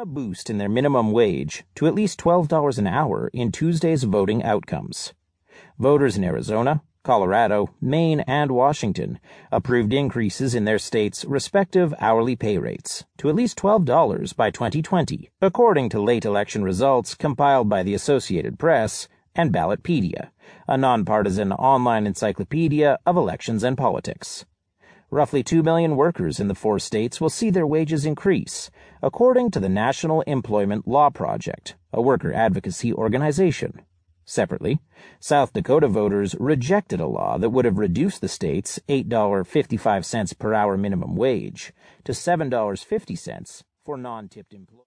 a boost in their minimum wage to at least $12 an hour in Tuesday's voting outcomes. Voters in Arizona, Colorado, Maine, and Washington approved increases in their states' respective hourly pay rates to at least $12 by 2020, according to late election results compiled by the Associated Press and Ballotpedia, a nonpartisan online encyclopedia of elections and politics. Roughly 2 million workers in the four states will see their wages increase, according to the National Employment Law Project, a worker advocacy organization. Separately, South Dakota voters rejected a law that would have reduced the state's $8.55 per hour minimum wage to $7.50 for non tipped employees.